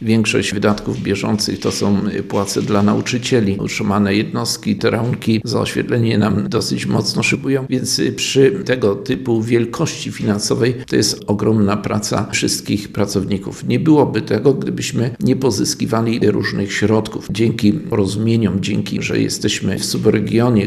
Większość wydatków bieżących to są y, płace dla nauczycieli. Utrzymane jednostki, te rachunki za oświetlenie nam dosyć mocno szybują, więc y, przy tego typu wielkości finansowej to jest ogromna praca wszystkich pracowników. Nie byłoby tego, gdybyśmy nie pozyskiwali różnych środków. Dzięki porozumieniom, dzięki, że jesteśmy w subregionie,